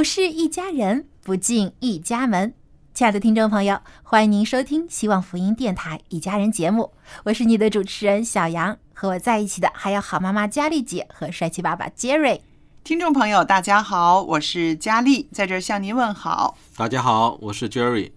不是一家人，不进一家门。亲爱的听众朋友，欢迎您收听希望福音电台《一家人》节目，我是你的主持人小杨，和我在一起的还有好妈妈佳丽姐和帅气爸爸 Jerry。听众朋友，大家好，我是佳丽，在这儿向您问好。大家好，我是 Jerry。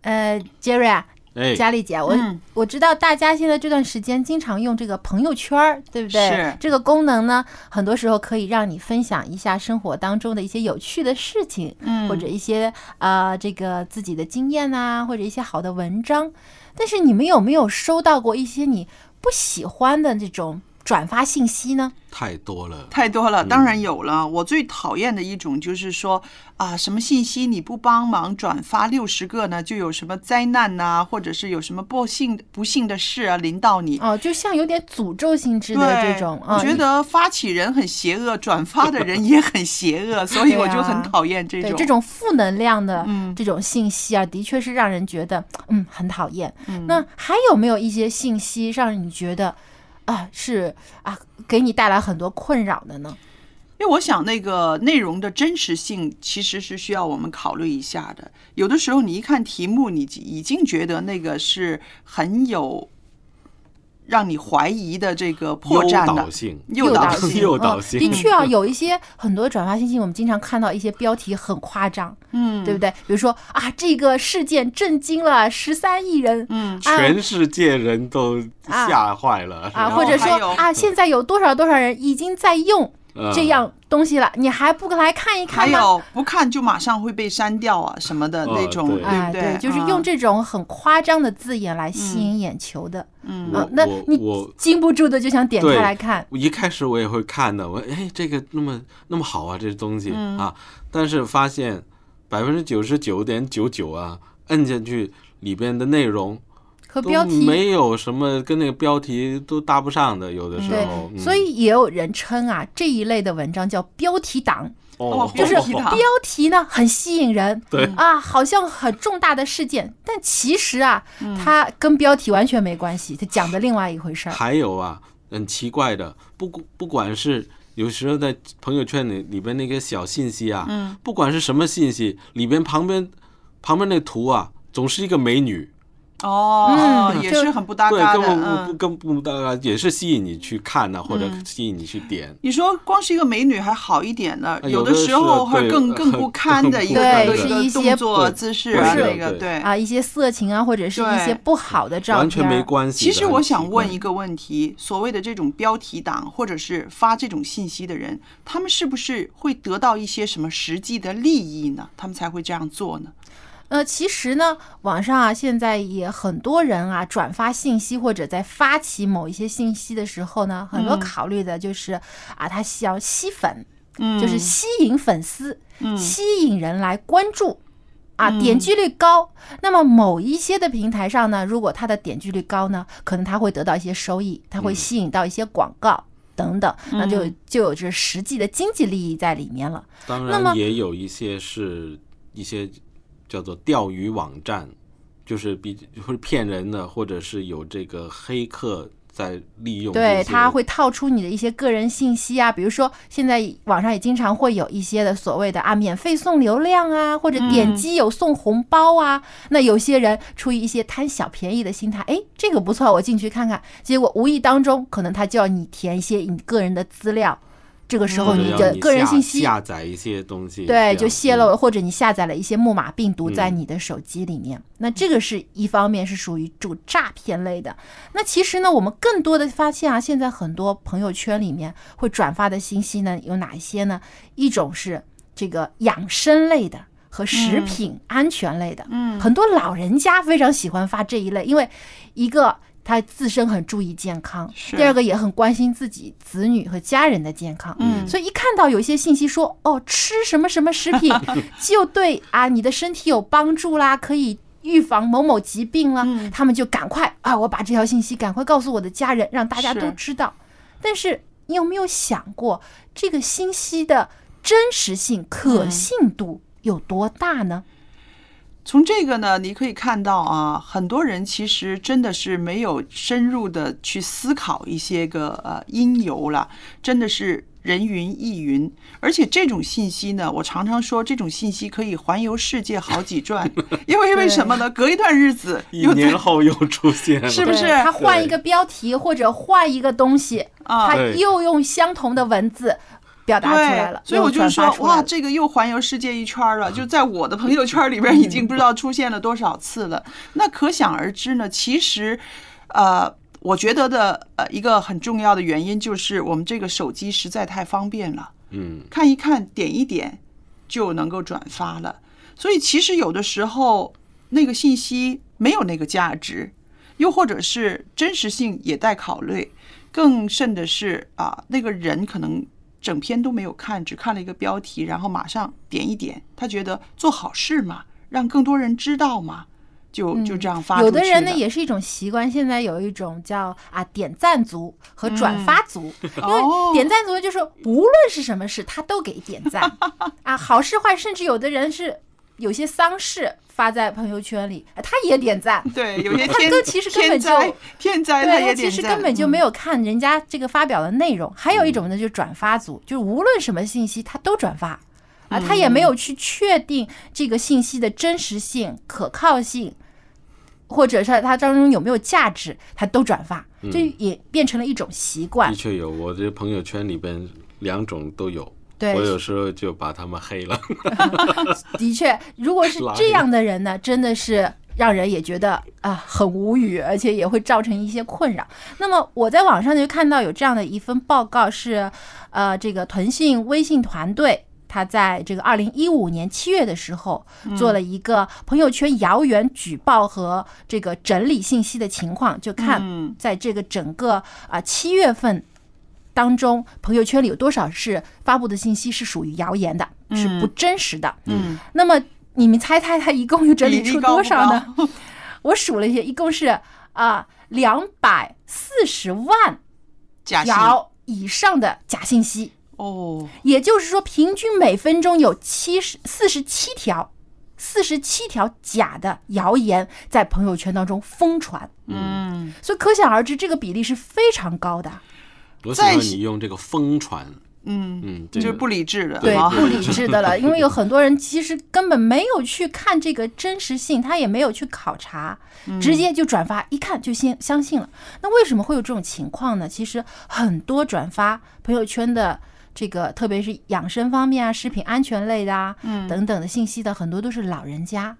呃，Jerry 啊，哎，佳丽姐，我、嗯我知道大家现在这段时间经常用这个朋友圈儿，对不对？是这个功能呢，很多时候可以让你分享一下生活当中的一些有趣的事情，嗯或者一些啊、呃这个自己的经验呐、或者一些好的文章。但是你们有没有收到过一些你不喜欢的这种转发信息呢？太多了，太多了，当然有了。我最讨厌的一种就是说啊，什么信息你不帮忙转发六十个呢，就有什么灾难呐、或者是有什么不幸不幸的事啊临到你。哦，就像有点诅咒性质的这种，啊我觉得发起人很邪恶，转发的人也很邪恶，所以我就很讨厌这种。对这种负能量的嗯这种信息啊，的确是让人觉得嗯很讨厌。嗯那还有没有一些信息让你觉得啊是啊给你带来很多困扰的呢？因为我想那个内容的真实性其实是需要我们考虑一下的。有的时候你一看题目，你已经觉得那个是很有让你怀疑的这个破绽的导性，诱导性。诱导性。嗯，的确啊，有一些很多转发信息，我们经常看到一些标题很夸张，嗯，对不对？比如说啊，这个事件震惊了十三亿人，嗯。啊全世界人都吓坏了啊，或者说啊，现在有多少多少人已经在用嗯这样东西了，你还不来看一看吗？有不看就马上会被删掉啊什么的哦那种，对。哎，不对？就是用这种很夸张的字眼来吸引眼球的，嗯。那你我。禁不住的就想点开来看，我一开始我也会看的，我哎这个那么那么好啊，这东西、嗯。啊，但是发现百分之九十九点九九啊，摁下去里边的内容都和标题没有什么跟那个标题都搭不上的，有的时候，，嗯。所以也有人称啊这一类的文章叫标题党，哦，就是标题党。标题呢很吸引人，对。啊，好像很重大的事件，但其实啊，嗯。它跟标题完全没关系，它讲的另外一回事儿。还有啊，很奇怪的，不不不管是有时候在朋友圈里里边那个小信息啊，嗯。不管是什么信息，里边旁边旁边那图啊，总是一个美女，哦，嗯就是很不搭，嘎的，根本不嗯不。根本不大概，也是吸引你去看呢、或者吸引你去点。你说光是一个美女还好一点呢，啊有的的时候会更更不堪的一个对一个是一些动作对姿势那个对对。啊，一些色情啊，或者是一些对不好的照片，完全没关系的。其实我想问一个问题：所谓的这种标题党，或者是发这种信息的人，他们是不是会得到一些什么实际的利益呢？他们才会这样做呢？呃，其实呢，网上啊，现在也很多人啊，转发信息或者在发起某一些信息的时候呢，很多嗯考虑的就是啊，他需要吸粉，嗯就是吸引粉丝，嗯吸引人来关注。啊，嗯点击率高，那么某一些的平台上呢，如果它的点击率高呢，可能它会得到一些收益，它会嗯吸引到一些广告。等等，那就嗯就有这实际的经济利益在里面了。当那么然也有一些是一些叫做钓鱼网站，就是比会骗人的，或者是有这个黑客在利用。对，他会套出你的一些个人信息啊，比如说现在网上也经常会有一些的所谓的啊免费送流量啊，或者点击有送红包啊。那有些人出于一些贪小便宜的心态，哎，这个不错，我进去看看，结果无意当中可能他就要你填一些你个人的资料，这个时候你的个人信息下载一些东西，对，就泄露或者你下载了一些木马病毒在嗯你的手机里面。那这个是一方面是属于主诈骗类的。那其实呢，我们更多的发现啊，现在很多朋友圈里面会转发的信息呢，有哪一些呢？一种是这个养生类的。和食品安全类的，嗯很多老人家非常喜欢发这一类，因为一个他自身很注意健康，第二个也很关心自己子女和家人的健康，嗯。所以一看到有一些信息说哦吃什么什么食品 就对啊你的身体有帮助啦，可以预防某某疾病啦，嗯。他们就赶快啊我把这条信息赶快告诉我的家人，让大家都知道。但是你有没有想过这个信息的真实性、可嗯。信度有多大呢？从这个呢，你可以看到啊，很多人其实真的是没有深入的去思考一些个呃因由了，真的是人云亦云。而且这种信息呢，我常常说这种信息可以环游世界好几转，因为为什么呢？隔一段日子一年后又出现了，是不是？他换一个标题或者换一个东西，啊。他又用相同的文字表达出来了，对，所以我就是说，哇，这个又环游世界一圈儿了，就在我的朋友圈里边已经不知道出现了多少次了。那可想而知呢，其实，呃，我觉得的呃一个很重要的原因就是我们这个手机实在太方便了，嗯，看一看，点一点就能够转发了。所以其实有的时候那个信息没有那个价值，又或者是真实性也待考虑。更甚的是啊，那个人可能整篇都没有看，只看了一个标题，然后马上点一点，他觉得做好事嘛，让更多人知道嘛，就就这样发出去嗯有的人呢也是一种习惯，现在有一种叫啊点赞族和转发族，因哦。为点赞族就是无论是什么事他都给点赞。啊，好事坏，甚至有的人是有些丧事发在朋友圈里，啊他也点赞。对有些他天都其实根本就天灾天灾他对，他也点赞，其实根本就没有看人家这个发表的内容。还有一种呢，就是转发组，就是无论什么信息他都转发啊，他也没有去确定这个信息的真实性、可靠性，或者是它当中有没有价值，他都转发，这也变成了一种习惯的。确有，我这朋友圈里边两种都有。对我有时候就把他们黑了。的确，如果是 这样的人呢，真的是让人也觉得啊很无语，而且也会造成一些困扰。那么我在网上就看到有这样的一份报告是，呃，这个腾讯微信团队。他在这个二零一五年七月的时候，做了一个朋友圈谣言举报和这个整理信息的情况，就看嗯在这个整个啊七月份当中，朋友圈里有多少是发布的信息是属于谣言的，是不真实的。嗯，那么你们猜猜他一共又整理出多少呢？高？我数了一下，一共是啊两百四十万假条以上的假信息，哦，也就是说，平均每分钟有七十四十七条。四十七条假的谣言在朋友圈当中疯传，嗯，所以可想而知，这个比例是非常高的。我喜欢你用这个疯传，嗯，嗯，就是不理智的，对，啊不理智的了，因为有很多人其实根本没有去看这个真实性，他也没有去考察，直接就转发，一看就先相信了。那为什么会有这种情况呢？其实很多转发朋友圈的这个，特别是养生方面啊、食品安全类的啊，等等的信息的，很多都是老人家，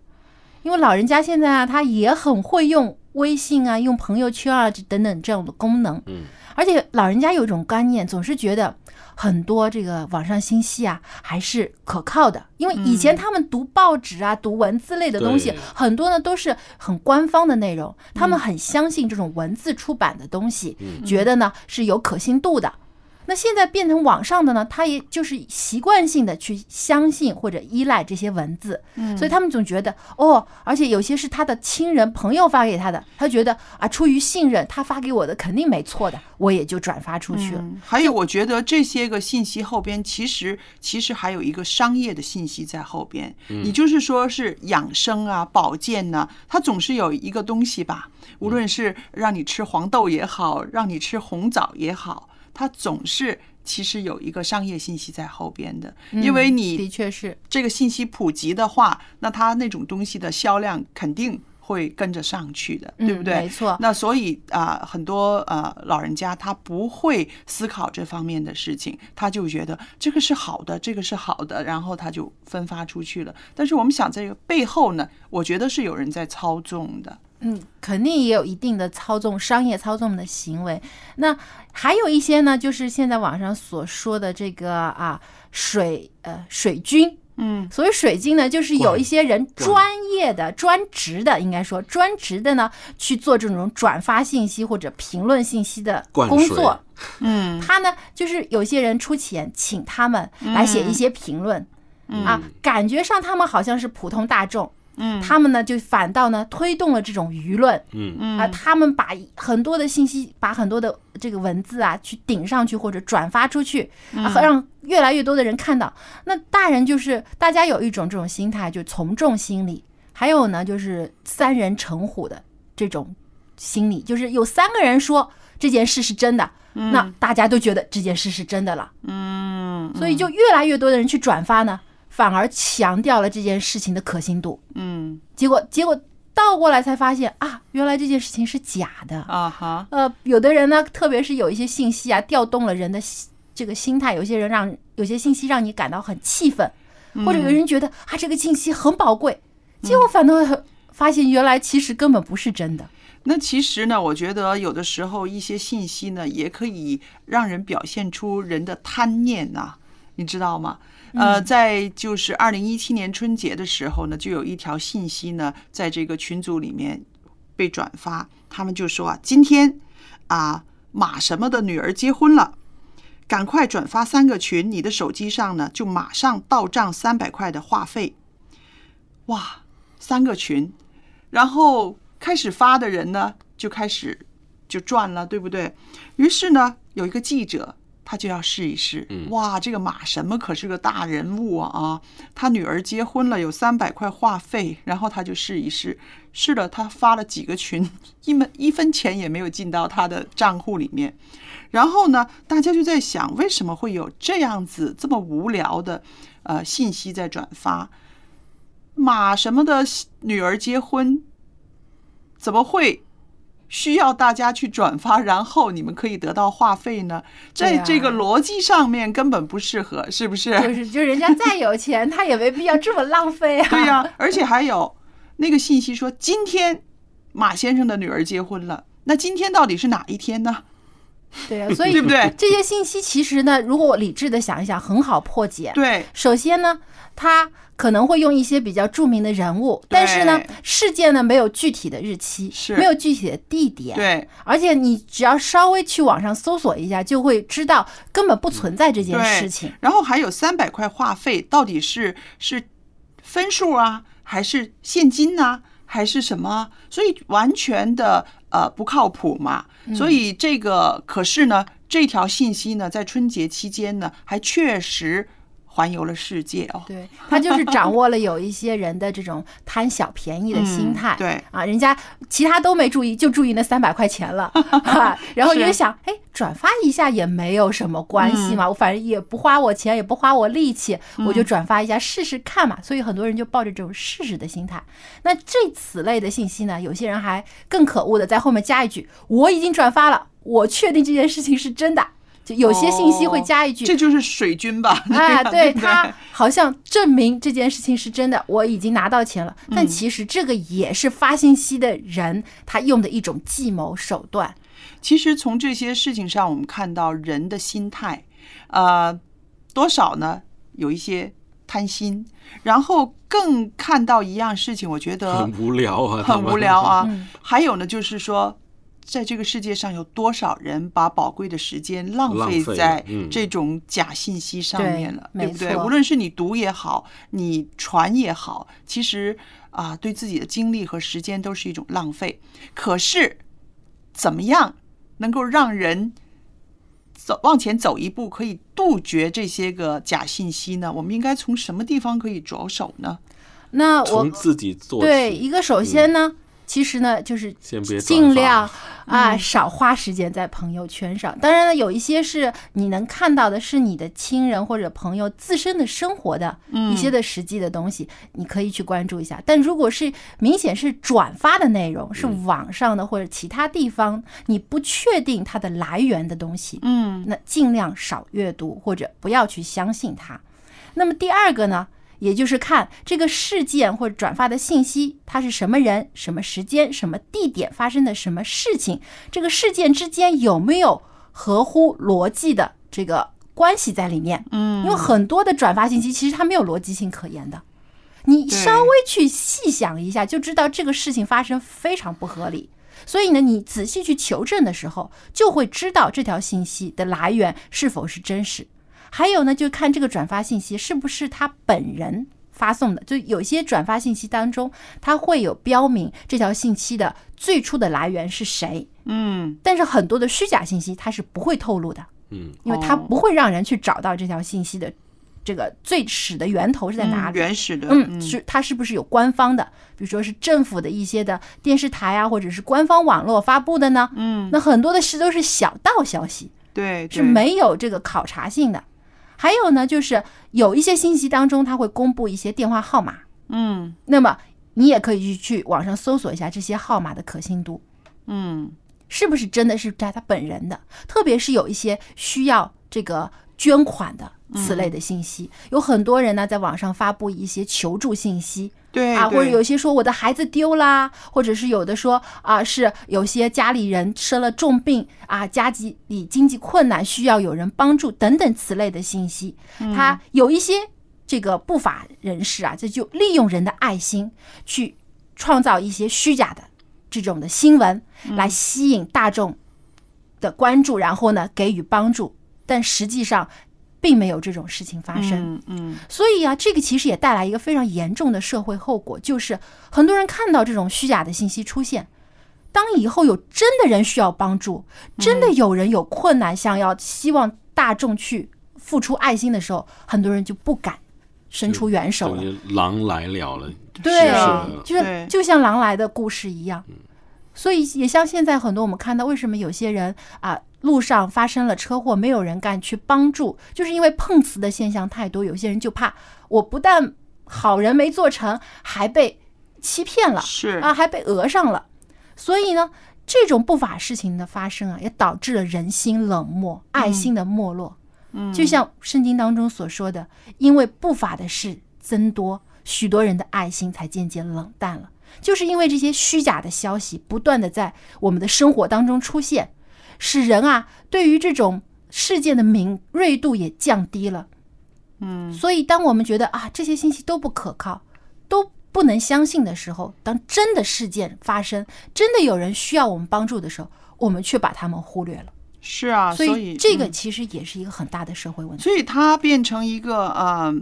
因为老人家现在啊，他也很会用微信啊、用朋友圈啊等等这样的功能，嗯，而且老人家有一种观念，总是觉得很多这个网上信息啊还是可靠的，因为以前他们读报纸啊、读文字类的东西，很多呢都是很官方的内容，他们很相信这种文字出版的东西，觉得呢是有可信度的。那现在变成网上的呢，他也就是习惯性的去相信或者依赖这些文字，所以他们总觉得哦，而且有些是他的亲人朋友发给他的，他觉得啊，出于信任，他发给我的肯定没错的，我也就转发出去了。嗯还有，我觉得这些个信息后边，其实其实还有一个商业的信息在后边。你就是说是养生啊、保健呐、它总是有一个东西吧，无论是让你吃黄豆也好，让你吃红枣也好，它总是其实有一个商业信息在后边的，因为你的确是，这个信息普及的话，那它那种东西的销量肯定会跟着上去的，对不嗯对？没错那所以啊、很多呃老人家他不会思考这方面的事情，他就觉得这个是好的，这个是好的，然后他就分发出去了。但是我们想，这个背后呢，我觉得是有人在操纵的。嗯，肯定也有一定的操纵、商业操纵的行为。那还有一些呢，就是现在网上所说的这个啊水呃水军。嗯。所谓水军呢，就是有一些人专业的、专职的，应该说专职的呢，去做这种转发信息或者评论信息的工作。嗯。他呢，就是有些人出钱请他们来写一些评论、啊，感觉上他们好像是普通大众，嗯。他们呢就反倒呢推动了这种舆论，嗯。啊，他们把很多的信息，把很多的这个文字啊，去顶上去或者转发出去，啊，让越来越多的人看到。那大人就是大家有一种这种心态，就从众心理，还有呢就是三人成虎的这种心理，就是有三个人说这件事是真的，那大家都觉得这件事是真的了，嗯。所以就越来越多的人去转发呢，反而强调了这件事情的可信度。嗯结果结果倒过来才发现啊，原来这件事情是假的。啊哈呃，有的人呢，特别是有一些信息啊，调动了人的这个心态，有些人让有些信息让你感到很气愤，或者有人觉得啊这个信息很宝贵，结果反倒发现原来其实根本不是真的。那其实呢，我觉得有的时候一些信息呢，也可以让人表现出人的贪念呐、你知道吗？呃，在就是二零一七年春节的时候呢，就有一条信息呢，在这个群组里面被转发，他们就说啊，今天啊马什么的女儿结婚了。赶快转发三个群，你的手机上呢就马上到账三百块的话费。哇，三个群，然后开始发的人呢就开始就赚了，对不对？于是呢，有一个记者他就要试一试，哇，这个马什么可是个大人物啊啊！他女儿结婚了，有三百块话费，然后他就试一试，试了他发了几个群，一分一分钱也没有进到他的账户里面。然后呢，大家就在想，为什么会有这样子这么无聊的呃信息在转发？马什么的女儿结婚，怎么会需要大家去转发，然后你们可以得到话费呢？在这个逻辑上面根本不适合，是不是？就是就人家再有钱，他也没必要这么浪费啊。对呀、而且还有那个信息说，今天马先生的女儿结婚了，那今天到底是哪一天呢？对啊，所以对不对？这些信息其实呢，如果我理智的想一想，很好破解。对，首先呢，他可能会用一些比较著名的人物，但是呢，事件呢没有具体的日期，是。没有具体的地点，，对，而且你只要稍微去网上搜索一下，就会知道根本不存在这件事情。然后还有三百块话费，到底是是分数啊，还是现金呐、还是什么啊？所以完全的呃不靠谱嘛。嗯所以这个可是呢，这条信息呢，在春节期间呢，还确实环游了世界哦。对他就是掌握了有一些人的这种贪小便宜的心态，嗯对啊，人家其他都没注意，就注意那三百块钱了，啊、然后你就想，哎，转发一下也没有什么关系嘛，我反正也不花我钱，也不花我力气，我就转发一下试试看嘛。所以很多人就抱着这种试试的心态。那这此类的信息呢，有些人还更可恶的在后面加一句：“我已经转发了，我确定这件事情是真的。”就有些信息会加一句：“这就是水军吧？啊，对他好像证明这件事情是真的，我已经拿到钱了。嗯但其实这个也是发信息的人他用的一种计谋手段。其实从这些事情上，我们看到人的心态，呃，多少呢有一些贪心，然后更看到一样事情，我觉得很无聊啊，很无聊。啊。嗯还有呢，就是说在这个世界上有多少人把宝贵的时间浪浪费费在嗯这种假信息上面了，对对不对？没错无论是你读也好，你传也好，其实啊，对自己的精力和时间都是一种浪费。可是，怎么样能够让人走往前走一步，可以杜绝这些个假信息呢？我们应该从什么地方可以着手呢？那我从自己做。对一个首先呢，其实呢就是尽量啊少花时间在朋友圈上。当然了，有一些是你能看到的，是你的亲人或者朋友自身的生活的一些的实际的东西，你可以去关注一下。但如果是明显是转发的内容，是网上的或者其他地方你不确定它的来源的东西，嗯那尽量少阅读或者不要去相信它。那么第二个呢，也就是看这个事件或者转发的信息，它是什么人、什么时间、什么地点发生的什么事情，这个事件之间有没有合乎逻辑的这个关系在里面？嗯因为很多的转发信息其实它没有逻辑性可言的，你稍微去细想一下，就知道这个事情发生非常不合理。所以呢，你仔细去求证的时候，就会知道这条信息的来源是否是真实。还有呢，就看这个转发信息是不是他本人发送的。就有些转发信息当中，它会有标明这条信息的最初的来源是谁，嗯但是很多的虚假信息它是不会透露的。嗯，因为它哦不会让人去找到这条信息的这个最始的源头是在哪嗯里。原始的，嗯，是它是不是有官方的，比如说是政府的一些的电视台啊，或者是官方网络发布的呢？嗯，那很多的事都是小道消息，对，是没有这个考察性的。还有呢，就是有一些信息当中，它会公布一些电话号码，嗯。那么你也可以去去网上搜索一下这些号码的可信度。嗯是不是真的是在他本人的？特别是有一些需要这个捐款的此类的信息，有很多人呢在网上发布一些求助信息啊，对啊或者有些说我的孩子丢啦，或者是有的说啊是有些家里人生了重病啊，家里经济困难需要有人帮助等等此类的信息，他有一些这个不法人士啊，这就利用人的爱心去创造一些虚假的这种的新闻，来吸引大众的关注，然后呢给予帮助，但实际上并没有这种事情发生。嗯嗯所以啊，这个其实也带来一个非常严重的社会后果，就是很多人看到这种虚假的信息出现，当以后有真的人需要帮助，真的有人有困难，想要希望大众去付出爱心的时候，很多人就不敢伸出援手了。狼来了了。对是的，就是就像狼来的故事一样。所以也像现在很多我们看到，为什么有些人啊路上发生了车祸，没有人敢去帮助，就是因为碰瓷的现象太多，有些人就怕我不但好人没做成，还被欺骗了，是啊，还被讹上了。所以呢，这种不法事情的发生啊，也导致了人心冷漠、爱心的没落。嗯，就像圣经当中所说的，因为不法的事增多，许多人的爱心才渐渐冷淡了。就是因为这些虚假的消息不断的在我们的生活当中出现，使人啊对于这种事件的敏锐度也降低了。嗯所以，当我们觉得啊这些信息都不可靠，都不能相信的时候，当真的事件发生，真的有人需要我们帮助的时候，我们却把他们忽略了。是啊，所所以，这个嗯其实也是一个很大的社会问题。所以它变成一个呃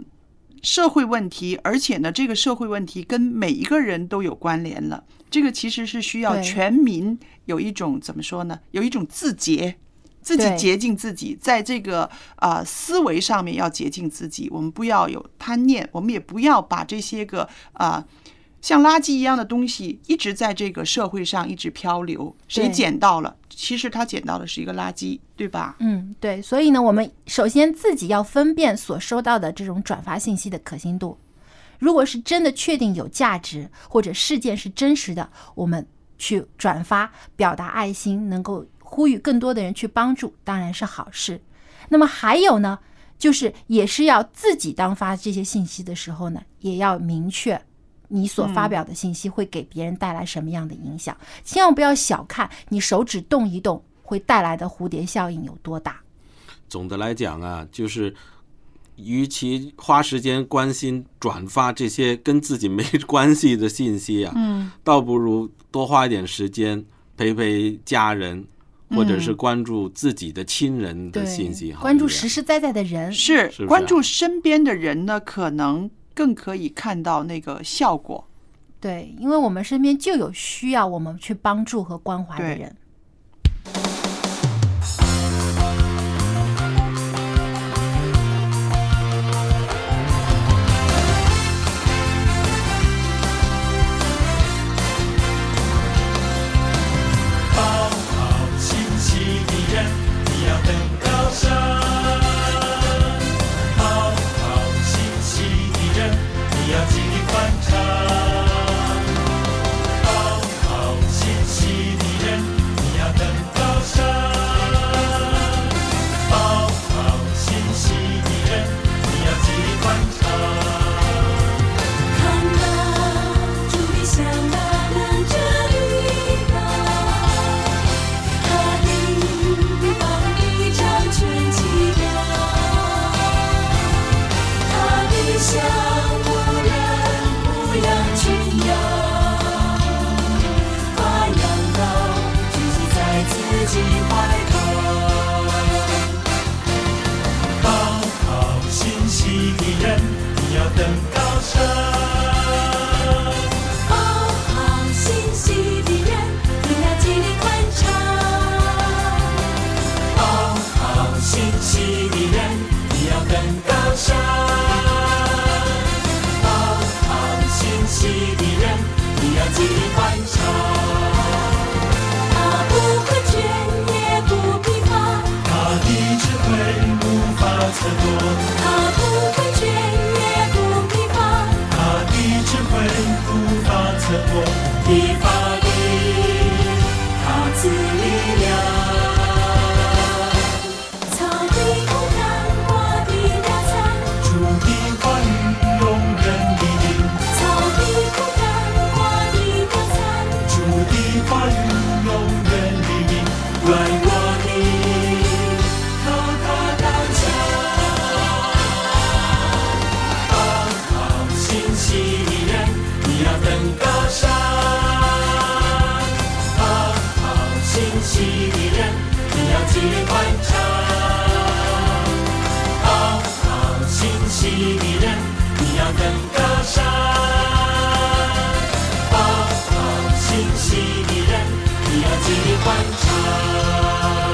社会问题，而且呢，这个社会问题跟每一个人都有关联了。这个其实是需要全民有一种怎么说呢？有一种自洁，自己洁净自己，在这个啊、呃思维上面要洁净自己。我们不要有贪念，我们也不要把这些个啊。像垃圾一样的东西一直在这个社会上一直漂流，谁捡到了，其实他捡到的是一个垃圾，对吧？嗯，对，所以呢，我们首先自己要分辨所收到的这种转发信息的可信度。如果是真的确定有价值，或者事件是真实的，我们去转发，表达爱心，能够呼吁更多的人去帮助，当然是好事。那么还有呢，就是也是要自己当发这些信息的时候呢，也要明确你所发表的信息会给别人带来什么样的影响。千万不要小看你手指动一动会带来的蝴蝶效应有多大。总的来讲啊就是与其花时间关心转发这些跟自己没关系的信息啊倒不如多花一点时间陪陪家人或者是关注自己的亲人的信息关注实实在在的人是关注身边的人呢可能更可以看到那个效果。对因为我们身边就有需要我们去帮助和关怀的人。心细的人，你要极力欢唱。好好心细的人，你要更高山。好好心细的人，你要极力欢唱。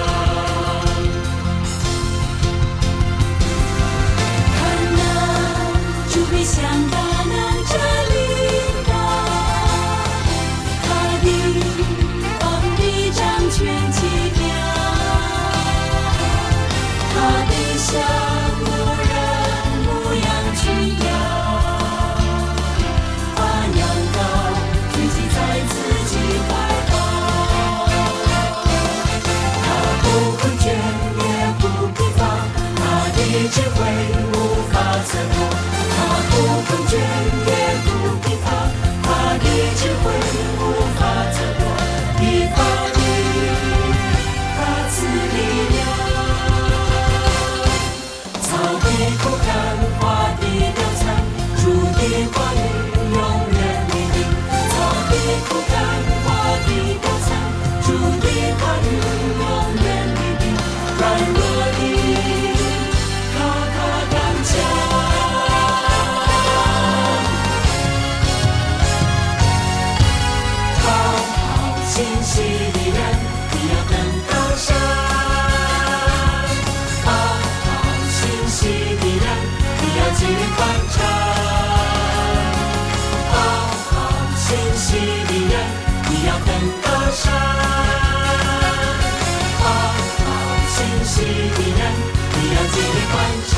纪律关照，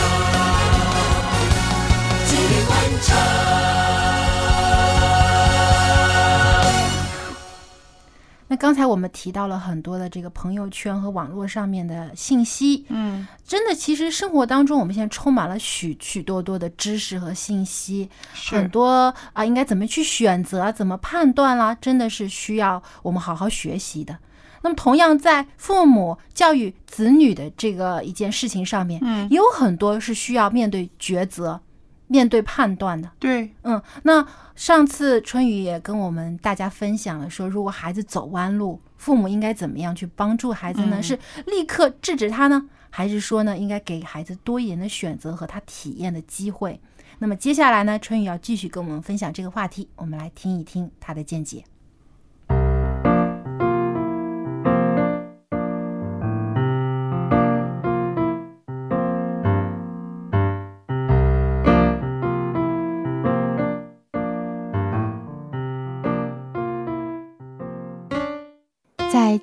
纪律关照。那刚才我们提到了很多的这个朋友圈和网络上面的信息，嗯，真的，其实生活当中我们现在充满了许许多多的知识和信息，很多啊，应该怎么去选择，怎么判断啦，真的是需要我们好好学习的。那么同样在父母教育子女的这个一件事情上面也有很多是需要面对抉择面对判断的。对。嗯那上次春雨也跟我们大家分享了说如果孩子走弯路父母应该怎么样去帮助孩子呢？是立刻制止他呢？还是说呢应该给孩子多一点的选择和他体验的机会？那么接下来呢春雨要继续跟我们分享这个话题我们来听一听他的见解。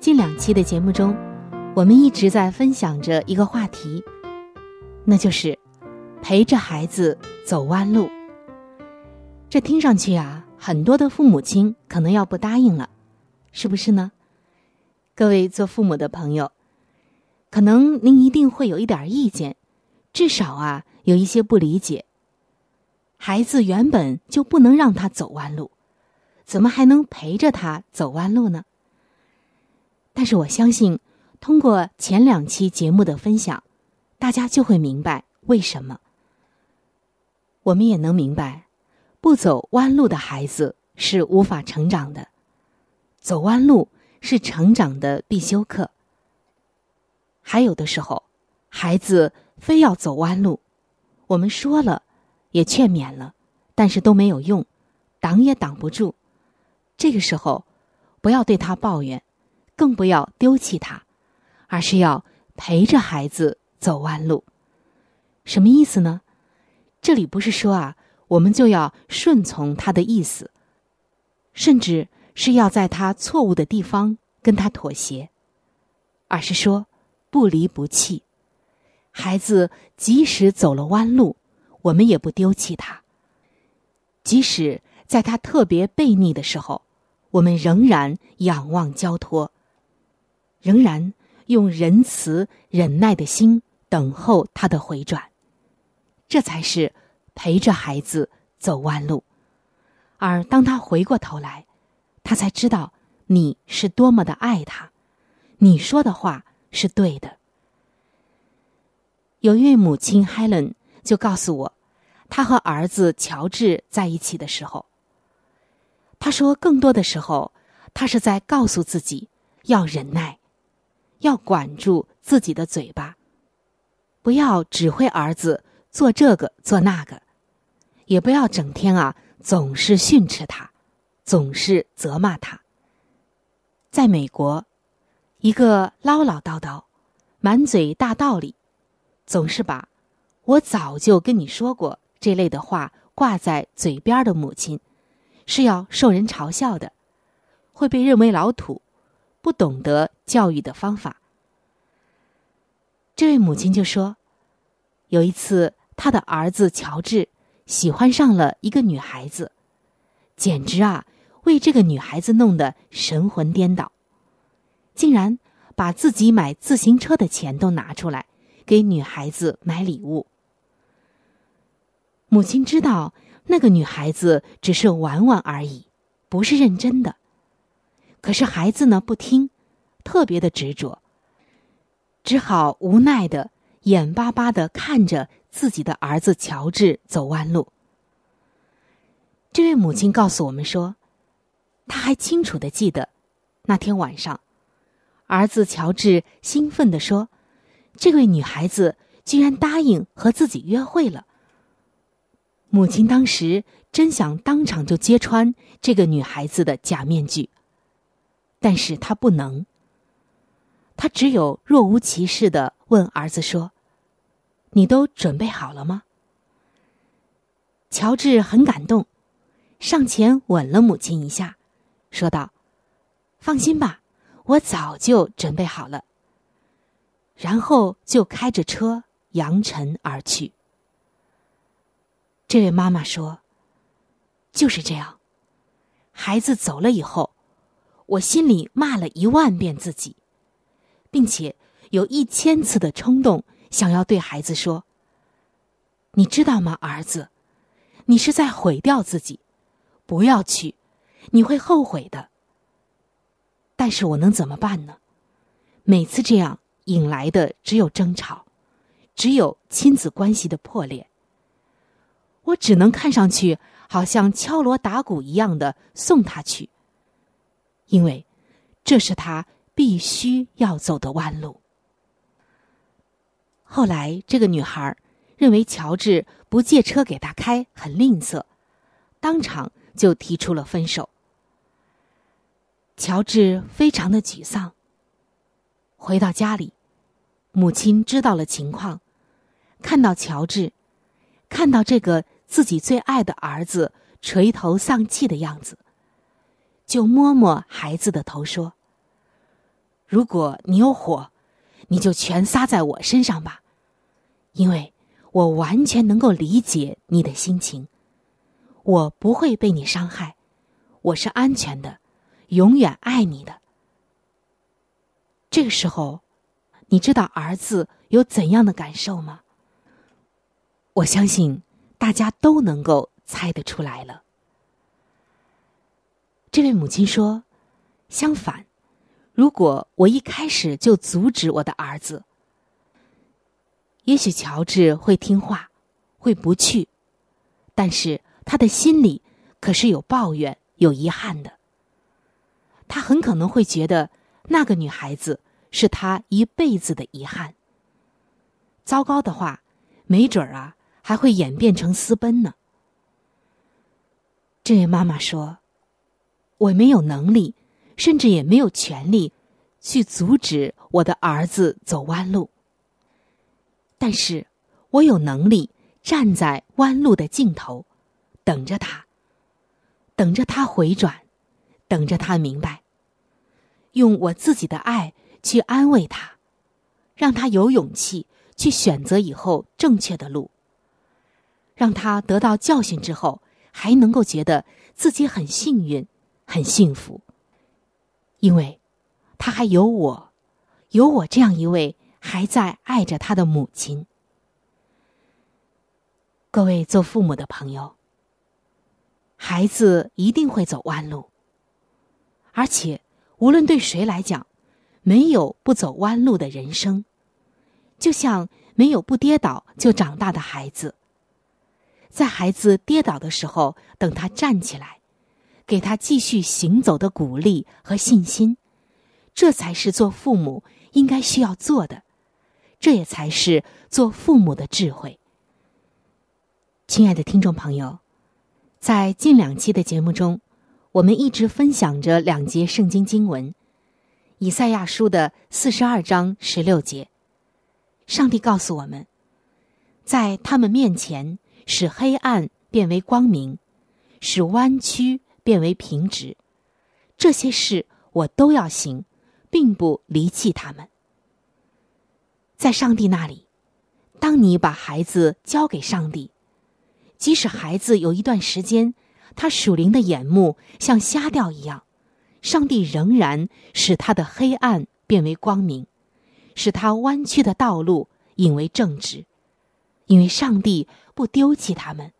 近两期的节目中，我们一直在分享着一个话题，那就是陪着孩子走弯路。这听上去啊，很多的父母亲可能要不答应了，是不是呢？各位做父母的朋友，可能您一定会有一点意见，至少啊有一些不理解。孩子原本就不能让他走弯路，怎么还能陪着他走弯路呢？但是我相信，通过前两期节目的分享，大家就会明白为什么。我们也能明白，不走弯路的孩子是无法成长的，走弯路是成长的必修课。还有的时候，孩子非要走弯路，我们说了，也劝勉了，但是都没有用，挡也挡不住。这个时候，不要对他抱怨。更不要丢弃他，而是要陪着孩子走弯路。什么意思呢？这里不是说啊，我们就要顺从他的意思，甚至是要在他错误的地方跟他妥协，而是说不离不弃。孩子即使走了弯路，我们也不丢弃他；即使在他特别悖逆的时候，我们仍然仰望交托。仍然用仁慈忍耐的心等候他的回转，这才是陪着孩子走弯路。而当他回过头来，他才知道你是多么的爱他，你说的话是对的。有一位母亲 Helen 就告诉我，她和儿子乔治在一起的时候，她说更多的时候，她是在告诉自己要忍耐。要管住自己的嘴巴，不要指挥儿子做这个做那个，也不要整天啊总是训斥他，总是责骂他。在美国，一个唠唠叨叨、满嘴大道理，总是把“我早就跟你说过”这类的话挂在嘴边的母亲，是要受人嘲笑的，会被认为老土。不懂得教育的方法，这位母亲就说：“有一次，他的儿子乔治喜欢上了一个女孩子，简直啊，为这个女孩子弄得神魂颠倒，竟然把自己买自行车的钱都拿出来给女孩子买礼物。母亲知道那个女孩子只是玩玩而已，不是认真的。”可是孩子呢不听，特别的执着，只好无奈的眼巴巴的看着自己的儿子乔治走弯路。这位母亲告诉我们说，她还清楚的记得，那天晚上，儿子乔治兴奋的说：“这位女孩子居然答应和自己约会了。”母亲当时真想当场就揭穿这个女孩子的假面具。但是他不能，他只有若无其事的问儿子说：“你都准备好了吗？”乔治很感动，上前吻了母亲一下，说道：“放心吧，我早就准备好了。”然后就开着车扬尘而去。这位妈妈说：“就是这样，孩子走了以后。”我心里骂了一万遍自己，并且有一千次的冲动，想要对孩子说：“你知道吗，儿子，你是在毁掉自己，不要去，你会后悔的。”但是我能怎么办呢？每次这样引来的只有争吵，只有亲子关系的破裂。我只能看上去好像敲锣打鼓一样的送他去，因为这是他必须要走的弯路。后来，这个女孩认为乔治不借车给她开很吝啬，当场就提出了分手。乔治非常的沮丧。回到家里，母亲知道了情况，看到乔治，看到这个自己最爱的儿子垂头丧气的样子，就摸摸孩子的头说：“如果你有火，你就全撒在我身上吧，因为我完全能够理解你的心情，我不会被你伤害，我是安全的。”永远爱你的。这个时候，你知道儿子有怎样的感受吗？我相信大家都能够猜得出来了。这位母亲说：“相反，如果我一开始就阻止我的儿子，也许乔治会听话，会不去，但是他的心里可是有抱怨、有遗憾的。”他很可能会觉得那个女孩子是他一辈子的遗憾。糟糕的话，没准儿啊还会演变成私奔呢。这位妈妈说：“我没有能力，甚至也没有权利去阻止我的儿子走弯路。但是，我有能力站在弯路的尽头，等着他，等着他回转，等着他明白。”用我自己的爱去安慰他，让他有勇气去选择以后正确的路。让他得到教训之后，还能够觉得自己很幸运、很幸福，因为他还有我，有我这样一位还在爱着他的母亲。各位做父母的朋友，孩子一定会走弯路，而且。无论对谁来讲，没有不走弯路的人生，就像没有不跌倒就长大的孩子。在孩子跌倒的时候，等他站起来，给他继续行走的鼓励和信心，这才是做父母应该需要做的，这也才是做父母的智慧。亲爱的听众朋友，在近两期的节目中。我们一直分享着两节圣经经文，以赛亚书的四十二章十六节。上帝告诉我们，在他们面前使黑暗变为光明，使弯曲变为平直。这些事我都要行，并不离弃他们。在上帝那里，当你把孩子交给上帝，即使孩子有一段时间。他属灵的眼目像瞎掉一样，上帝仍然使他的黑暗变为光明，使他弯曲的道路引为正直，因为上帝不丢弃他们。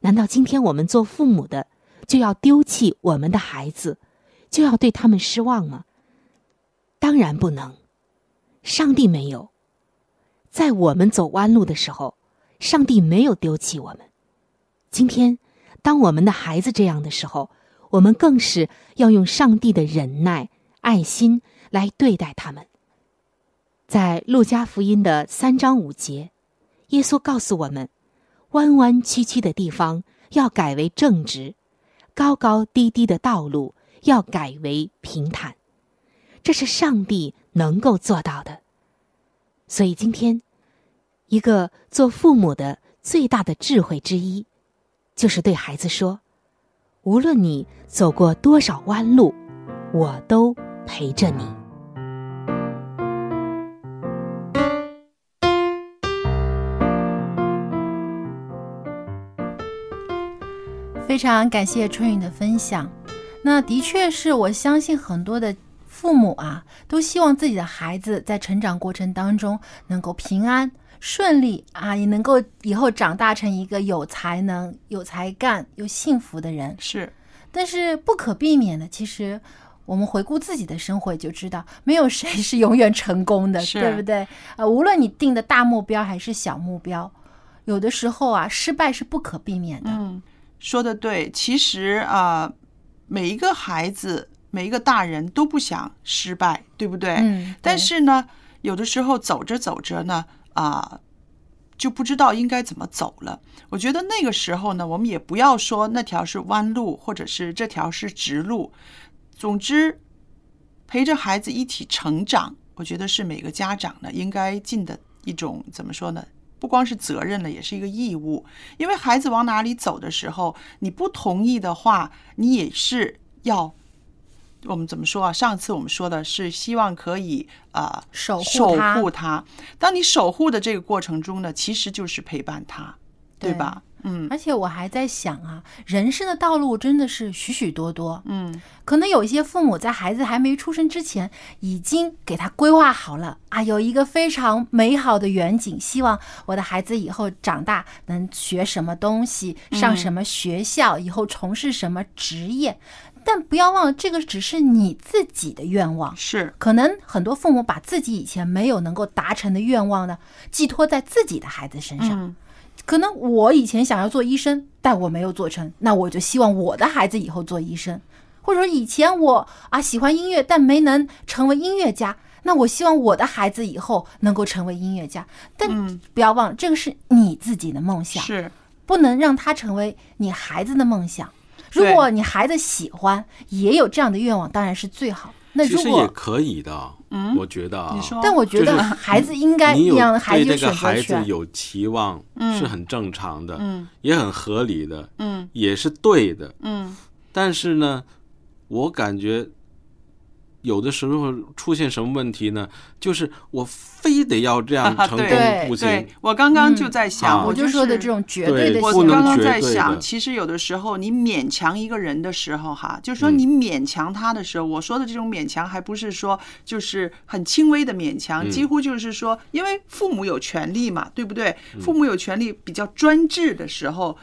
难道今天我们做父母的就要丢弃我们的孩子，就要对他们失望吗？当然不能。上帝没有，在我们走弯路的时候，上帝没有丢弃我们。今天。当我们的孩子这样的时候，我们更是要用上帝的忍耐、爱心来对待他们。在路加福音的三章五节，耶稣告诉我们：弯弯曲曲的地方要改为正直，高高低低的道路要改为平坦。这是上帝能够做到的。所以今天，一个做父母的最大的智慧之一。就是对孩子说：“无论你走过多少弯路，我都陪着你。”非常感谢春雨的分享。那的确是我相信很多的父母啊，都希望自己的孩子在成长过程当中能够平安。顺利啊，也能够以后长大成一个有才能、有才干又幸福的人。是，但是不可避免的，其实我们回顾自己的生活就知道，没有谁是永远成功的，对不对？呃，无论你定的大目标还是小目标，有的时候啊，失败是不可避免的。嗯，说的对。其实啊、呃每一个孩子，每一个大人都不想失败，对不对？嗯但是呢，有的时候走着走着呢，啊、就不知道应该怎么走了。我觉得那个时候呢，我们也不要说那条是弯路，或者是这条是直路。总之，陪着孩子一起成长，我觉得是每个家长呢应该尽的一种怎么说呢？不光是责任了，也是一个义务。因为孩子往哪里走的时候，你不同意的话，你也是要。我们怎么说啊？上次我们说的是希望可以啊、呃守护守他护他。当你守护的这个过程中呢，其实就是陪伴他，对对吧？嗯而且我还在想啊，人生的道路真的是许许多多。嗯，可能有一些父母在孩子还没出生之前，已经给他规划好了啊，有一个非常美好的远景，希望我的孩子以后长大能学什么东西，上什么学校，以后从事什么职业。但不要忘了，这个只是你自己的愿望。是可能很多父母把自己以前没有能够达成的愿望呢，寄托在自己的孩子身上。嗯可能我以前想要做医生，但我没有做成，那我就希望我的孩子以后做医生。或者说以前我啊喜欢音乐，但没能成为音乐家，那我希望我的孩子以后能够成为音乐家。但嗯不要忘了，这个是你自己的梦想，是，不能让他成为你孩子的梦想。如果你孩子喜欢，也有这样的愿望，当然是最好。那其实也，可以的，嗯我觉得啊，你说但我觉就是得孩子应该你有让孩子对这个。孩子有期望嗯是很正常的，嗯也很合理的，嗯也是对的。嗯但是呢，我感觉有的时候出现什么问题呢？就是我非得要这样成 对功不行对，，我刚刚就在想，啊我就说的这种绝对的我刚刚在想，其实有的时候你勉强一个人的时候，哈，就说嗯你勉强他的时候，我说的这种勉强，还不是说就是很轻微的勉强，嗯几乎就是说，因为父母有权利嘛，对不对？嗯父母有权利比较专制的时候。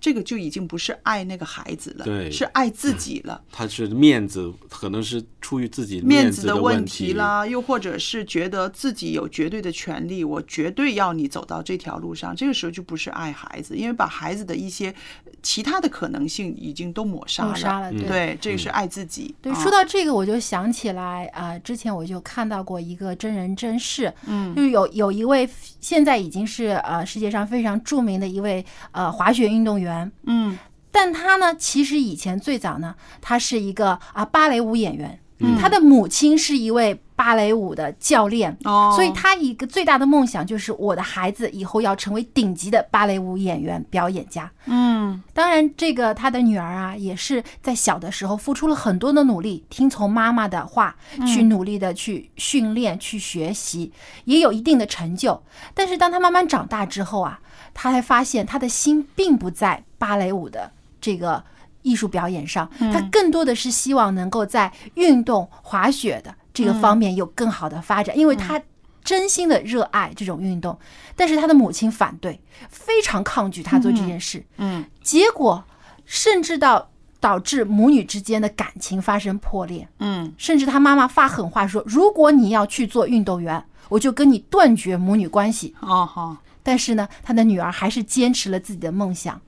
这个就已经不是爱那个孩子了，对是爱自己了。他是面子，可能是出于自己面子的问题啦，又或者是觉得自己有绝对的权利，我绝对要你走到这条路上。这个时候就不是爱孩子，因为把孩子的一些其他的可能性已经都抹杀了。抹杀了对对，这个是爱自己。对，啊说到这个，我就想起来啊、呃之前我就看到过一个真人真事，嗯就是有有一位现在已经是呃世界上非常著名的一位呃滑雪运动员，嗯。但他呢，其实以前最早呢，他是一个啊芭蕾舞演员，嗯。他的母亲是一位芭蕾舞的教练，哦，所以他一个最大的梦想就是我的孩子以后要成为顶级的芭蕾舞演员、表演家。嗯。当然，这个他的女儿啊，也是在小的时候付出了很多的努力，听从妈妈的话，去努力的去训练、去学习，也有一定的成就。但是当他慢慢长大之后啊，他才发现他的心并不在芭蕾舞的这个艺术表演上，他更多的是希望能够在运动滑雪的这个方面有更好的发展，因为他。真心的热爱这种运动，但是他的母亲反对，非常抗拒他做这件事。嗯结果甚至到导致母女之间的感情发生破裂，嗯甚至他妈妈发狠话说：“如果你要去做运动员，我就跟你断绝母女关系。哦好，”但是呢，他的女儿还是坚持了自己的梦想。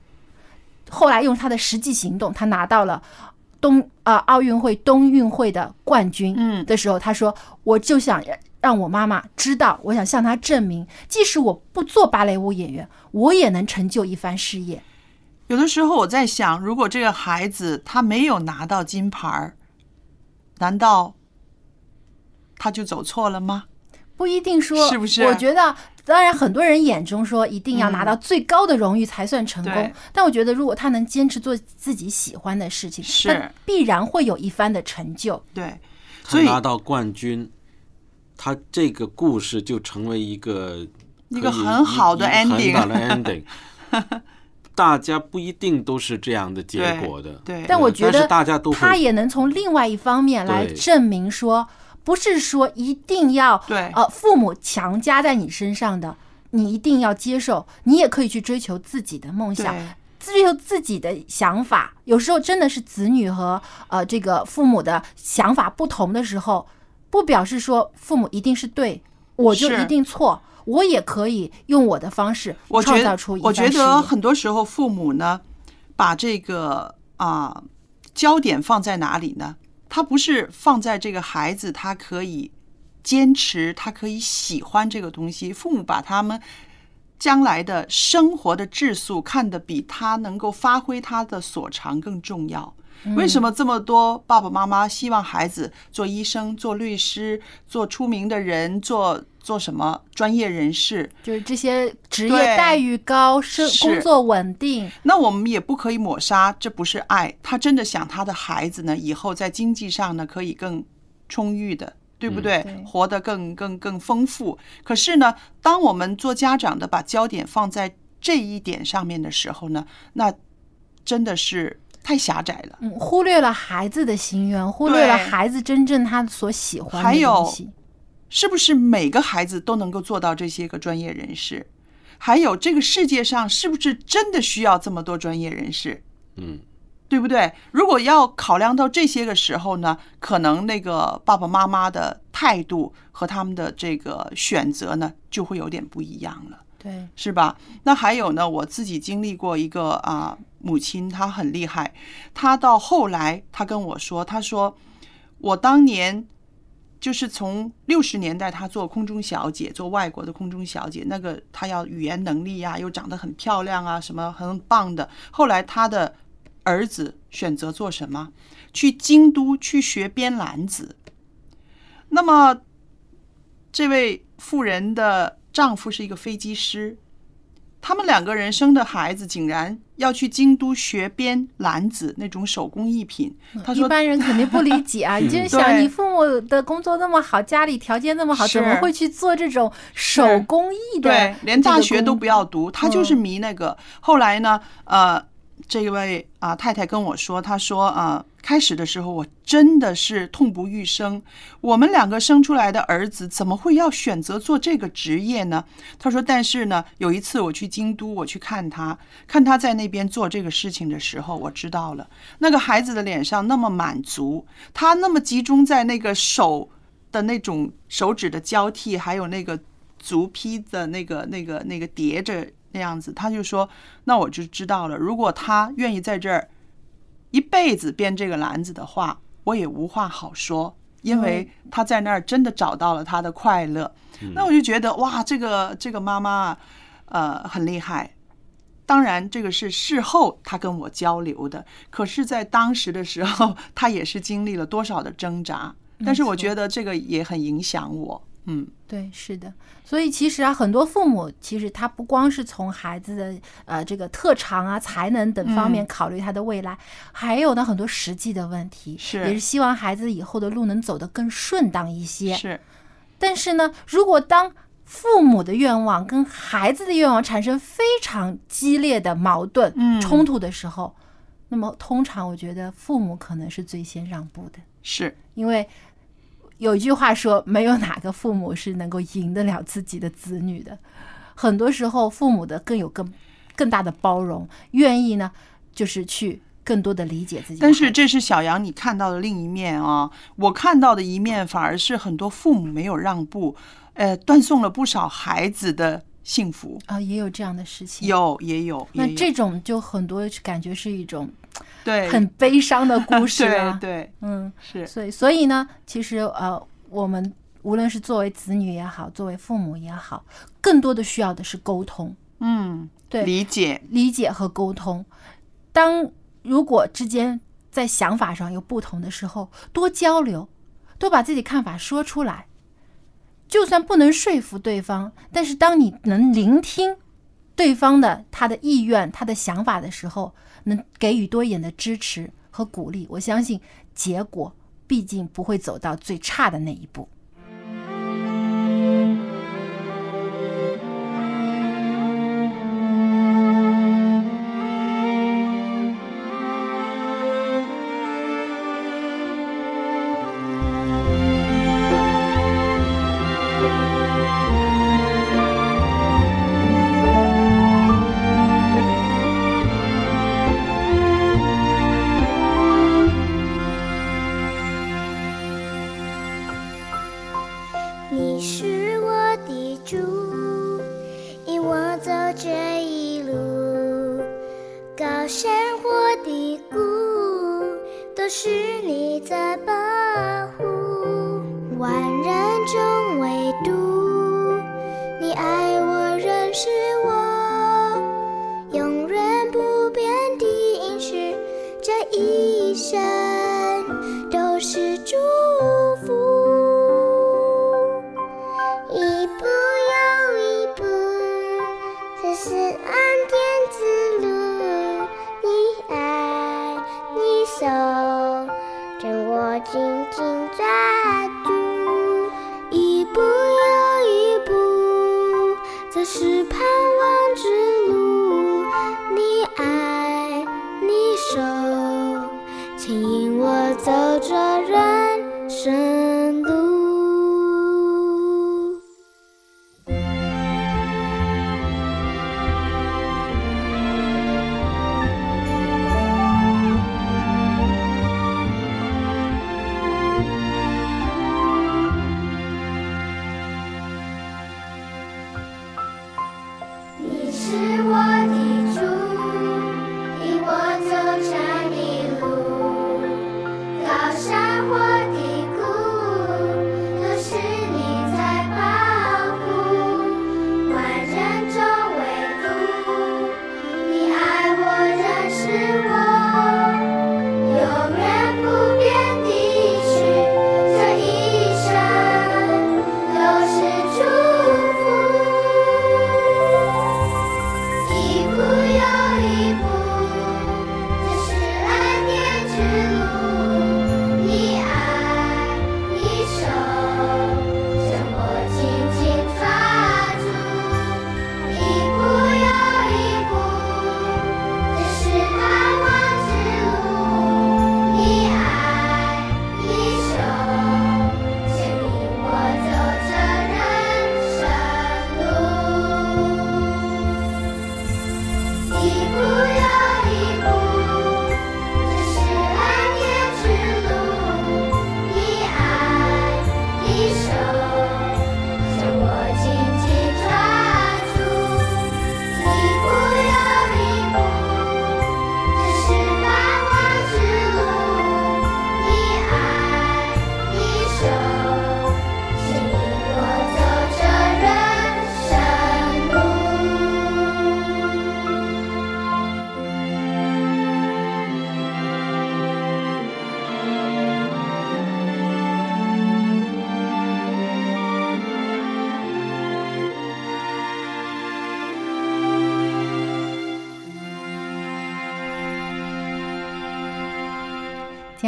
后来用他的实际行动，他拿到了冬呃奥运会冬运会的冠军。嗯的时候，他说：“我就想让让我妈妈知道，我想向她证明，即使我不做芭蕾舞演员，我也能成就一番事业。”有的时候我在想，如果这个孩子他没有拿到金牌儿，难道他就走错了吗？不一定说，是不是我觉得，当然很多人眼中说一定要拿到最高的荣誉才算成功，对。但我觉得如果他能坚持做自己喜欢的事情，是。他必然会有一番的成就。对，他所以拿到冠军，他这个故事就成为一个一个很好的一一个 ending 很好的 ending。大家不一定都是这样的结果的，对，但我觉得大家都他也能从另外一方面来证明说，不是说一定要对呃父母强加在你身上的，你一定要接受，你也可以去追求自己的梦想。追求自己的想法，有时候真的是子女和呃这个父母的想法不同的时候，不表示说父母一定是对，我就一定错。我也可以用我的方式我创造出一，我觉得很多时候父母呢，把这个啊、焦点放在哪里呢？他不是放在这个孩子，他可以坚持，他可以喜欢这个东西。父母把他们将来的生活的质素看得比他能够发挥他的所长更重要。为什么这么多爸爸妈妈希望孩子做医生、做律师、做出名的人、做做什么专业人士？就是这些职业待遇高，生是工作稳定，那我们也不可以抹杀，这不是爱。他真的想他的孩子呢，以后在经济上呢可以更充裕的，对不对？对活得更更更丰富。可是呢，当我们做家长的把焦点放在这一点上面的时候呢，那真的是太狭窄了。嗯，忽略了孩子的心愿，忽略了孩子真正他所喜欢的还有东西。是不是每个孩子都能够做到这些个专业人士？还有这个世界上是不是真的需要这么多专业人士？嗯，对不对？如果要考量到这些个时候呢，可能那个爸爸妈妈的态度和他们的这个选择呢，就会有点不一样了。对，是吧？那还有呢，我自己经历过一个啊、母亲她很厉害，她到后来她跟我说，她说我当年就是从六十年代她做空中小姐，做外国的空中小姐，那个她要语言能力呀、又长得很漂亮啊，什么很棒的。后来她的儿子选择做什么？去京都去学编篮子。那么这位妇人的丈夫是一个飞机师，他们两个人生的孩子竟然要去京都学编篮子那种手工艺品。他说一般人肯定不理解啊！你就是想，你父母的工作那么好，家里条件那么好，怎么会去做这种手工艺的？对，连大学都不要读，他就是嗯迷那个。后来呢，呃，这位啊、太太跟我说，她说啊、开始的时候我真的是痛不欲生，我们两个生出来的儿子怎么会要选择做这个职业呢？她说，但是呢，有一次我去京都，我去看他，看他在那边做这个事情的时候，我知道了，那个孩子的脸上那么满足，他那么集中在那个手的那种手指的交替，还有那个足坯的那个、那个、那个叠着那样子，他就说：“那我就知道了。如果他愿意在这儿一辈子编这个篮子的话，我也无话好说，因为他在那儿真的找到了他的快乐。那我就觉得哇，这个这个妈妈啊，呃，很厉害。当然，这个是事后他跟我交流的，可是，在当时的时候，他也是经历了多少的挣扎。但是我觉得这个也很影响我，嗯。对，是的。所以其实啊，很多父母其实他不光是从孩子的呃这个特长啊、才能等方面嗯考虑他的未来，还有呢很多实际的问题，是也是希望孩子以后的路能走得更顺当一些。是，但是呢，如果当父母的愿望跟孩子的愿望产生非常激烈的矛盾、嗯冲突的时候，那么通常我觉得父母可能是最先让步的，是，因为有一句话说，没有哪个父母是能够赢得了自己的子女的。很多时候，父母的更有更更大的包容，愿意呢，就是去更多的理解自己。但是这是小杨你看到的另一面啊，我看到的一面反而是很多父母没有让步，呃，断送了不少孩子的幸福。啊、也有这样的事情。有也有，那这种就很多感觉是一种对很悲伤的故事啊。对对嗯，是所以所以呢，其实呃，我们无论是作为子女也好，作为父母也好，更多的需要的是沟通，嗯，对，理解理解和沟通。当如果之间在想法上有不同的时候，多交流，多把自己看法说出来。就算不能说服对方，但是当你能聆听对方的他的意愿、他的想法的时候，能给予多一点的支持和鼓励，我相信结果毕竟不会走到最差的那一步。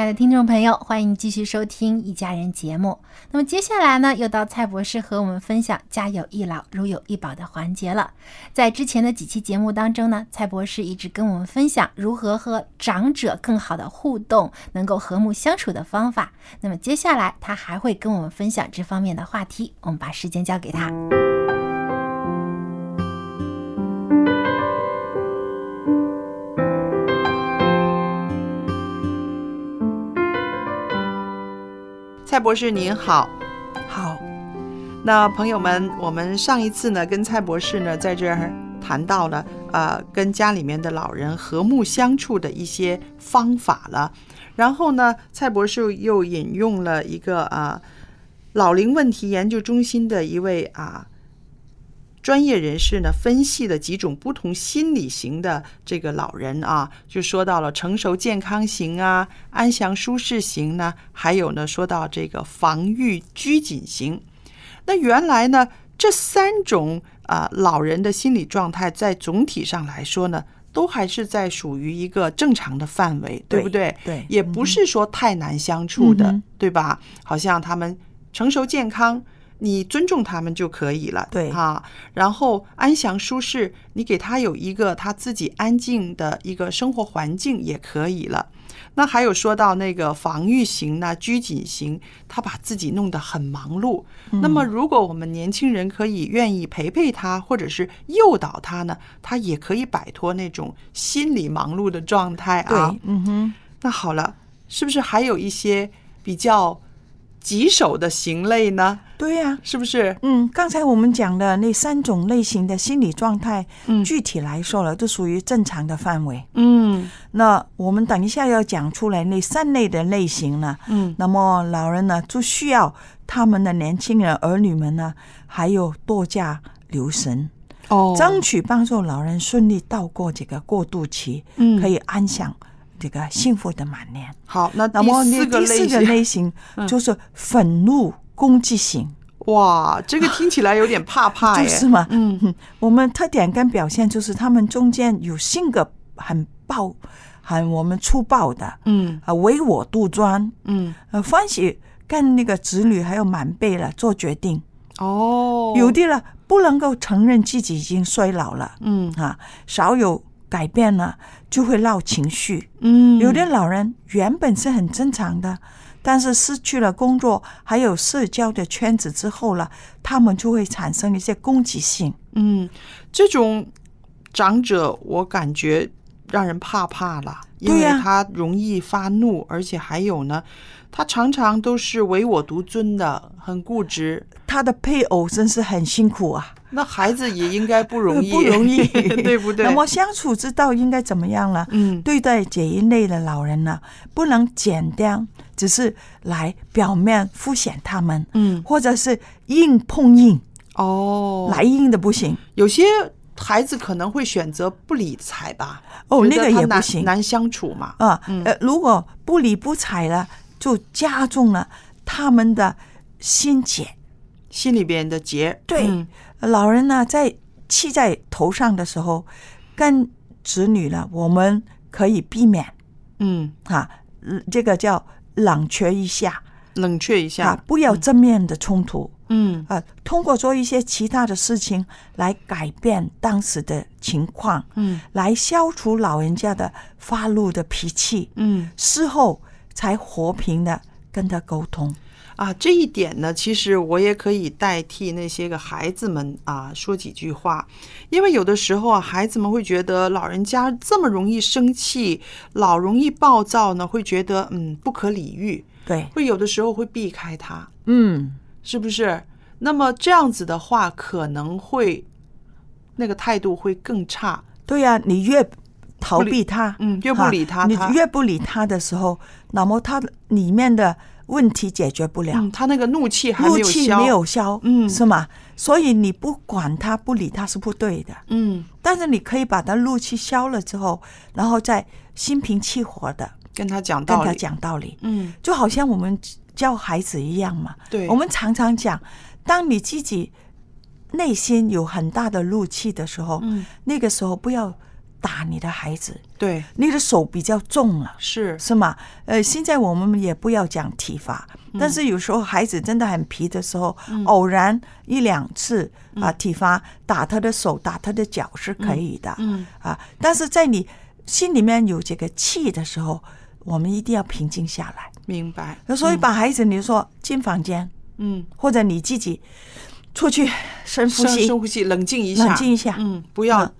亲爱的听众朋友，欢迎继续收听《一家人》节目。那么接下来呢，又到蔡博士和我们分享“家有一老，如有一宝”的环节了。在之前的几期节目当中呢，蔡博士一直跟我们分享如何和长者更好的互动，能够和睦相处的方法。那么接下来他还会跟我们分享这方面的话题。我们把时间交给他。蔡博士您好，好。那朋友们，我们上一次呢跟蔡博士呢在这儿谈到了呃跟家里面的老人和睦相处的一些方法了，然后呢蔡博士又引用了一个啊老龄问题研究中心的一位啊专业人士呢分析的几种不同心理型的这个老人啊，就说到了成熟健康型啊、安详舒适型呢，还有呢说到这个防御拘谨型。那原来呢这三种啊、老人的心理状态，在总体上来说呢，都还是在属于一个正常的范围，对不对？对也不是说太难相处的，嗯对吧？好像他们成熟健康。你尊重他们就可以了，对哈。然后安详舒适，你给他有一个他自己安静的一个生活环境也可以了。那还有说到那个防御型呢、拘谨型，他把自己弄得很忙碌。那么，如果我们年轻人可以愿意陪陪他，或者是诱导他呢，他也可以摆脱那种心理忙碌的状态啊。对，嗯哼，那好了，是不是还有一些比较棘手的行类呢？对呀、是不是？嗯，刚才我们讲的那三种类型的心理状态，嗯具体来说了，都属于正常的范围。嗯那我们等一下要讲出来那三类的类型呢，嗯那么老人呢就需要他们的年轻人儿女们呢，还有多加留神，哦争取帮助老人顺利度过这个过渡期，嗯可以安享这个幸福的满年。好，那那么第四个第四个类型，就是愤怒攻击型。哇，这个听起来有点怕怕耶。就是嘛，嗯嗯，我们特点跟表现就是他们中间有性格很暴、很我们粗暴的，嗯啊，唯我独专，嗯，呃，欢喜跟那个子女还有晚辈了做决定，哦，有的了不能够承认自己已经衰老了，嗯啊，少有改变了就会闹情绪，嗯，有的老人原本是很正常的，但是失去了工作还有社交的圈子之后了，他们就会产生一些攻击性。嗯，这种长者我感觉让人怕怕了，因为他容易发怒，而且还有呢，他常常都是唯我独尊的，很固执。他的配偶真是很辛苦啊，那孩子也应该不容易，不容易，对不对？那么相处之道应该怎么样呢？嗯，对待这一类的老人呢，不能简单只是来表面敷衍他们，嗯，或者是硬碰硬，哦，来硬的不行。有些孩子可能会选择不理睬吧？哦，那个也不行难相处嘛。啊。嗯呃，如果不理不睬了，就加重了他们的心结。心里边的结，对，嗯。老人呢，在气在头上的时候，跟子女呢，我们可以避免。嗯，啊，呃这个叫冷却一下。冷却一下，啊，不要正面的冲突。嗯。啊，通过做一些其他的事情来改变当时的情况，嗯。来消除老人家的发怒的脾气，嗯。事后才和平的跟他沟通。啊，这一点呢，其实我也可以代替那些个孩子们啊说几句话，因为有的时候啊，孩子们会觉得老人家这么容易生气，老容易暴躁呢，会觉得嗯不可理喻，对，会有的时候会避开他，嗯，是不是？那么这样子的话，可能会那个态度会更差。对呀、你越逃避他，嗯，越不理他，你他越不理他的时候，那么他里面的问题解决不了，嗯，他那个怒气还有消，气没有消，嗯。是吗？所以你不管他、不理他是不对的。嗯，但是你可以把他怒气消了之后，然后再心平气和的跟他讲跟他道理，讲道理，嗯，就好像我们教孩子一样嘛。对，我们常常讲，当你自己内心有很大的怒气的时候，嗯，那个时候不要打你的孩子，对。你的手比较重了。是，是吗？呃，现在我们也不要讲体罚，嗯。但是有时候孩子真的很皮的时候，偶然一两次嗯。啊，体罚打他的手、打他的脚是可以的，嗯。啊，但是在你心里面有这个气的时候，我们一定要平静下来。明白，所以把孩子，你说进房间，嗯，或者你自己出去深呼吸，深深呼吸，冷静一下，冷静一下，嗯，不要嗯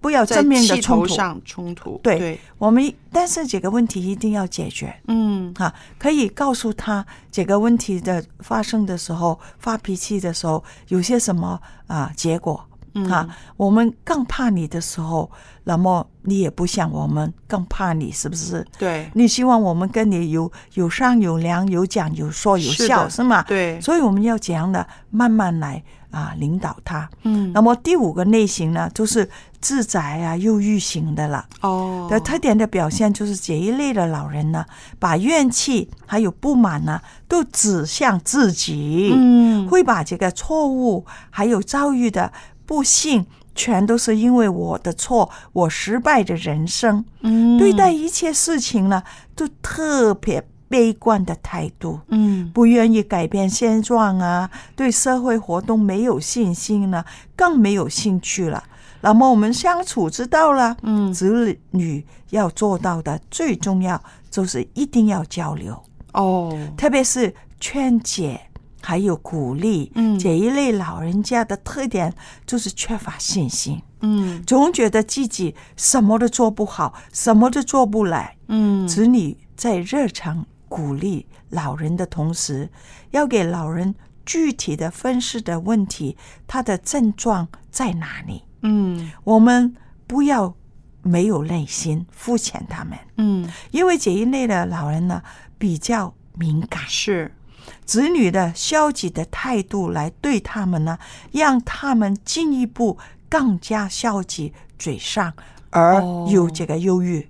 不要正面的冲突。上冲突，对对，我们，但是这个问题一定要解决。嗯哈，可以告诉他这个问题的发生的时候，发脾气的时候有些什么啊结果嗯啊？我们更怕你的时候，那么你也不想我们更怕你，是不是？对你希望我们跟你有有商有量，有讲有说有笑，的是吗？对，所以我们要怎样的慢慢来啊，领导他。嗯那么第五个类型呢，就是自宅啊、忧郁型的了。哦的特点的表现就是这一类的老人呢，把怨气还有不满呢，都指向自己，嗯会把这个错误还有遭遇的不幸，全都是因为我的错，我失败的人生。嗯对待一切事情呢，都特别悲观的态度。嗯不愿意改变现状啊，对社会活动没有信心呢，更没有兴趣了。那么我们相处之道了，嗯子女要做到的最重要就是一定要交流，哦特别是劝解还有鼓励。嗯这一类老人家的特点就是缺乏信心，嗯总觉得自己什么都做不好，什么都做不来。嗯子女在日常鼓励老人的同时，要给老人具体的分析的问题，他的症状在哪里？嗯。我们不要没有耐心，肤浅他们，嗯，因为这一类的老人呢比较敏感，是。子女的消极的态度来对他们呢，让他们进一步更加消极、沮丧，而有这个忧郁。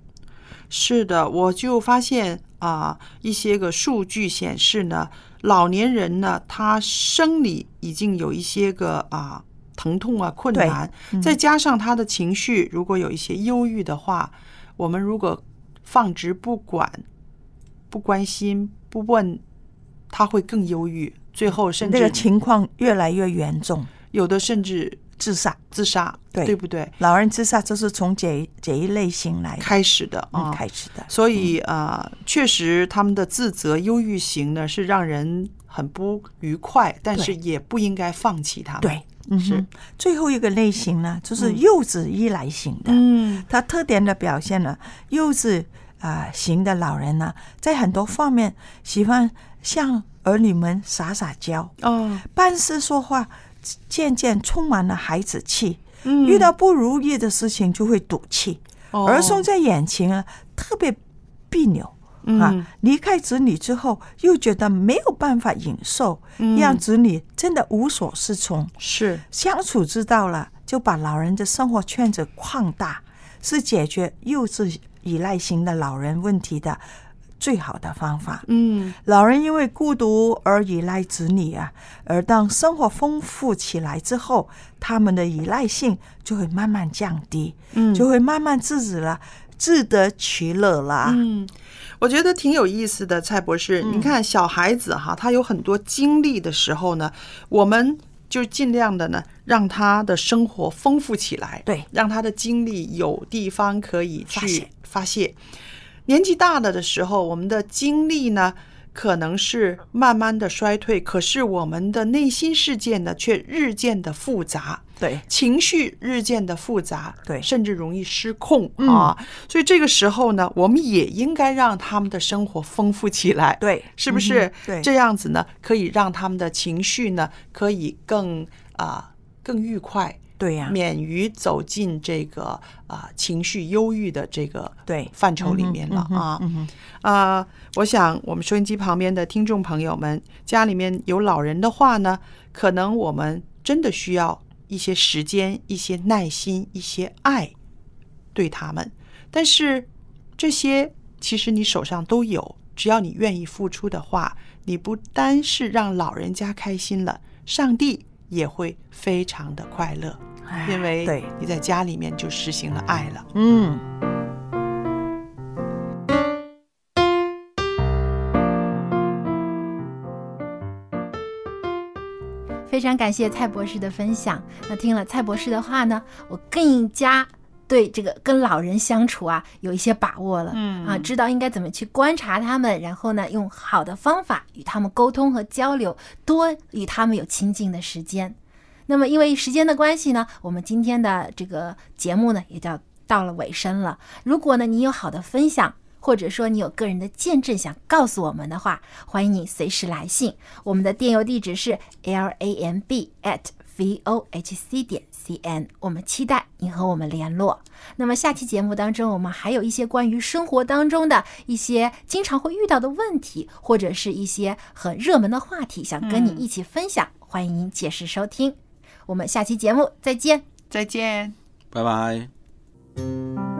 是的，我就发现啊，一些个数据显示呢，老年人呢，他生理已经有一些个啊疼痛啊困难，嗯再加上他的情绪如果有一些忧郁的话，我们如果放之不管、不关心、不问，他会更忧郁，最后甚至那个情况越来越严重，有的甚至自杀。自杀，对对不对？老人自杀就是从这这一类型来开始的啊，嗯开始的。所以啊、呃确实他们的自责、忧郁型呢是让人很不愉快，但是也不应该放弃他们。对，嗯是。哼，最后一个类型呢，就是幼稚依赖型的。嗯。它特点的表现呢，幼稚啊、型的老人呢，在很多方面喜欢向儿女们撒撒娇，哦，办事说话渐渐充满了孩子气。嗯。遇到不如意的事情就会赌气，哦。儿孙在眼前啊特别别扭。啊嗯，离开子女之后，又觉得没有办法忍受，嗯让子女真的无所适从。是相处之道了，就把老人的生活圈子扩大，是解决幼稚依赖型的老人问题的最好的方法。嗯老人因为孤独而依赖子女啊，而当生活丰富起来之后，他们的依赖性就会慢慢降低，嗯就会慢慢自己了，自得其乐啦。嗯，我觉得挺有意思的，蔡博士。嗯你看小孩子哈，他有很多经历的时候呢，我们就尽量的呢，让他的生活丰富起来，对，让他的精力有地方可以去发泄发泄。年纪大了的时候，我们的精力呢，可能是慢慢的衰退，可是我们的内心世界呢，却日渐的复杂。对，情绪日渐的复杂，对甚至容易失控嗯啊。所以这个时候呢，我们也应该让他们的生活丰富起来，对是不是？嗯对这样子呢，可以让他们的情绪呢，可以更啊、更愉快，对呀、免于走进这个啊、情绪忧郁的这个对范畴里面了啊。啊、我想我们收音机旁边的听众朋友们，家里面有老人的话呢，可能我们真的需要一些时间、一些耐心、一些爱对他们。但是这些其实你手上都有，只要你愿意付出的话，你不单是让老人家开心了，上帝也会非常的快乐，因为对你在家里面就实行了爱了。嗯。非常感谢蔡博士的分享。那听了蔡博士的话呢，我更加对这个跟老人相处啊有一些把握了。嗯啊，知道应该怎么去观察他们，然后呢，用好的方法与他们沟通和交流，多与他们有亲近的时间。那么，因为时间的关系呢，我们今天的这个节目呢，也到到了尾声了。如果呢，你有好的分享，或者说你有个人的见证想告诉我们的话，欢迎你随时来信。我们的电邮地址是 l a m b at v o h c 点 c n，我们期待你和我们联络。那么下期节目当中，我们还有一些关于生活当中的一些经常会遇到的问题，或者是一些很热门的话题，想跟你一起分享，欢迎您届时收听。我们下期节目再见。再见。拜拜。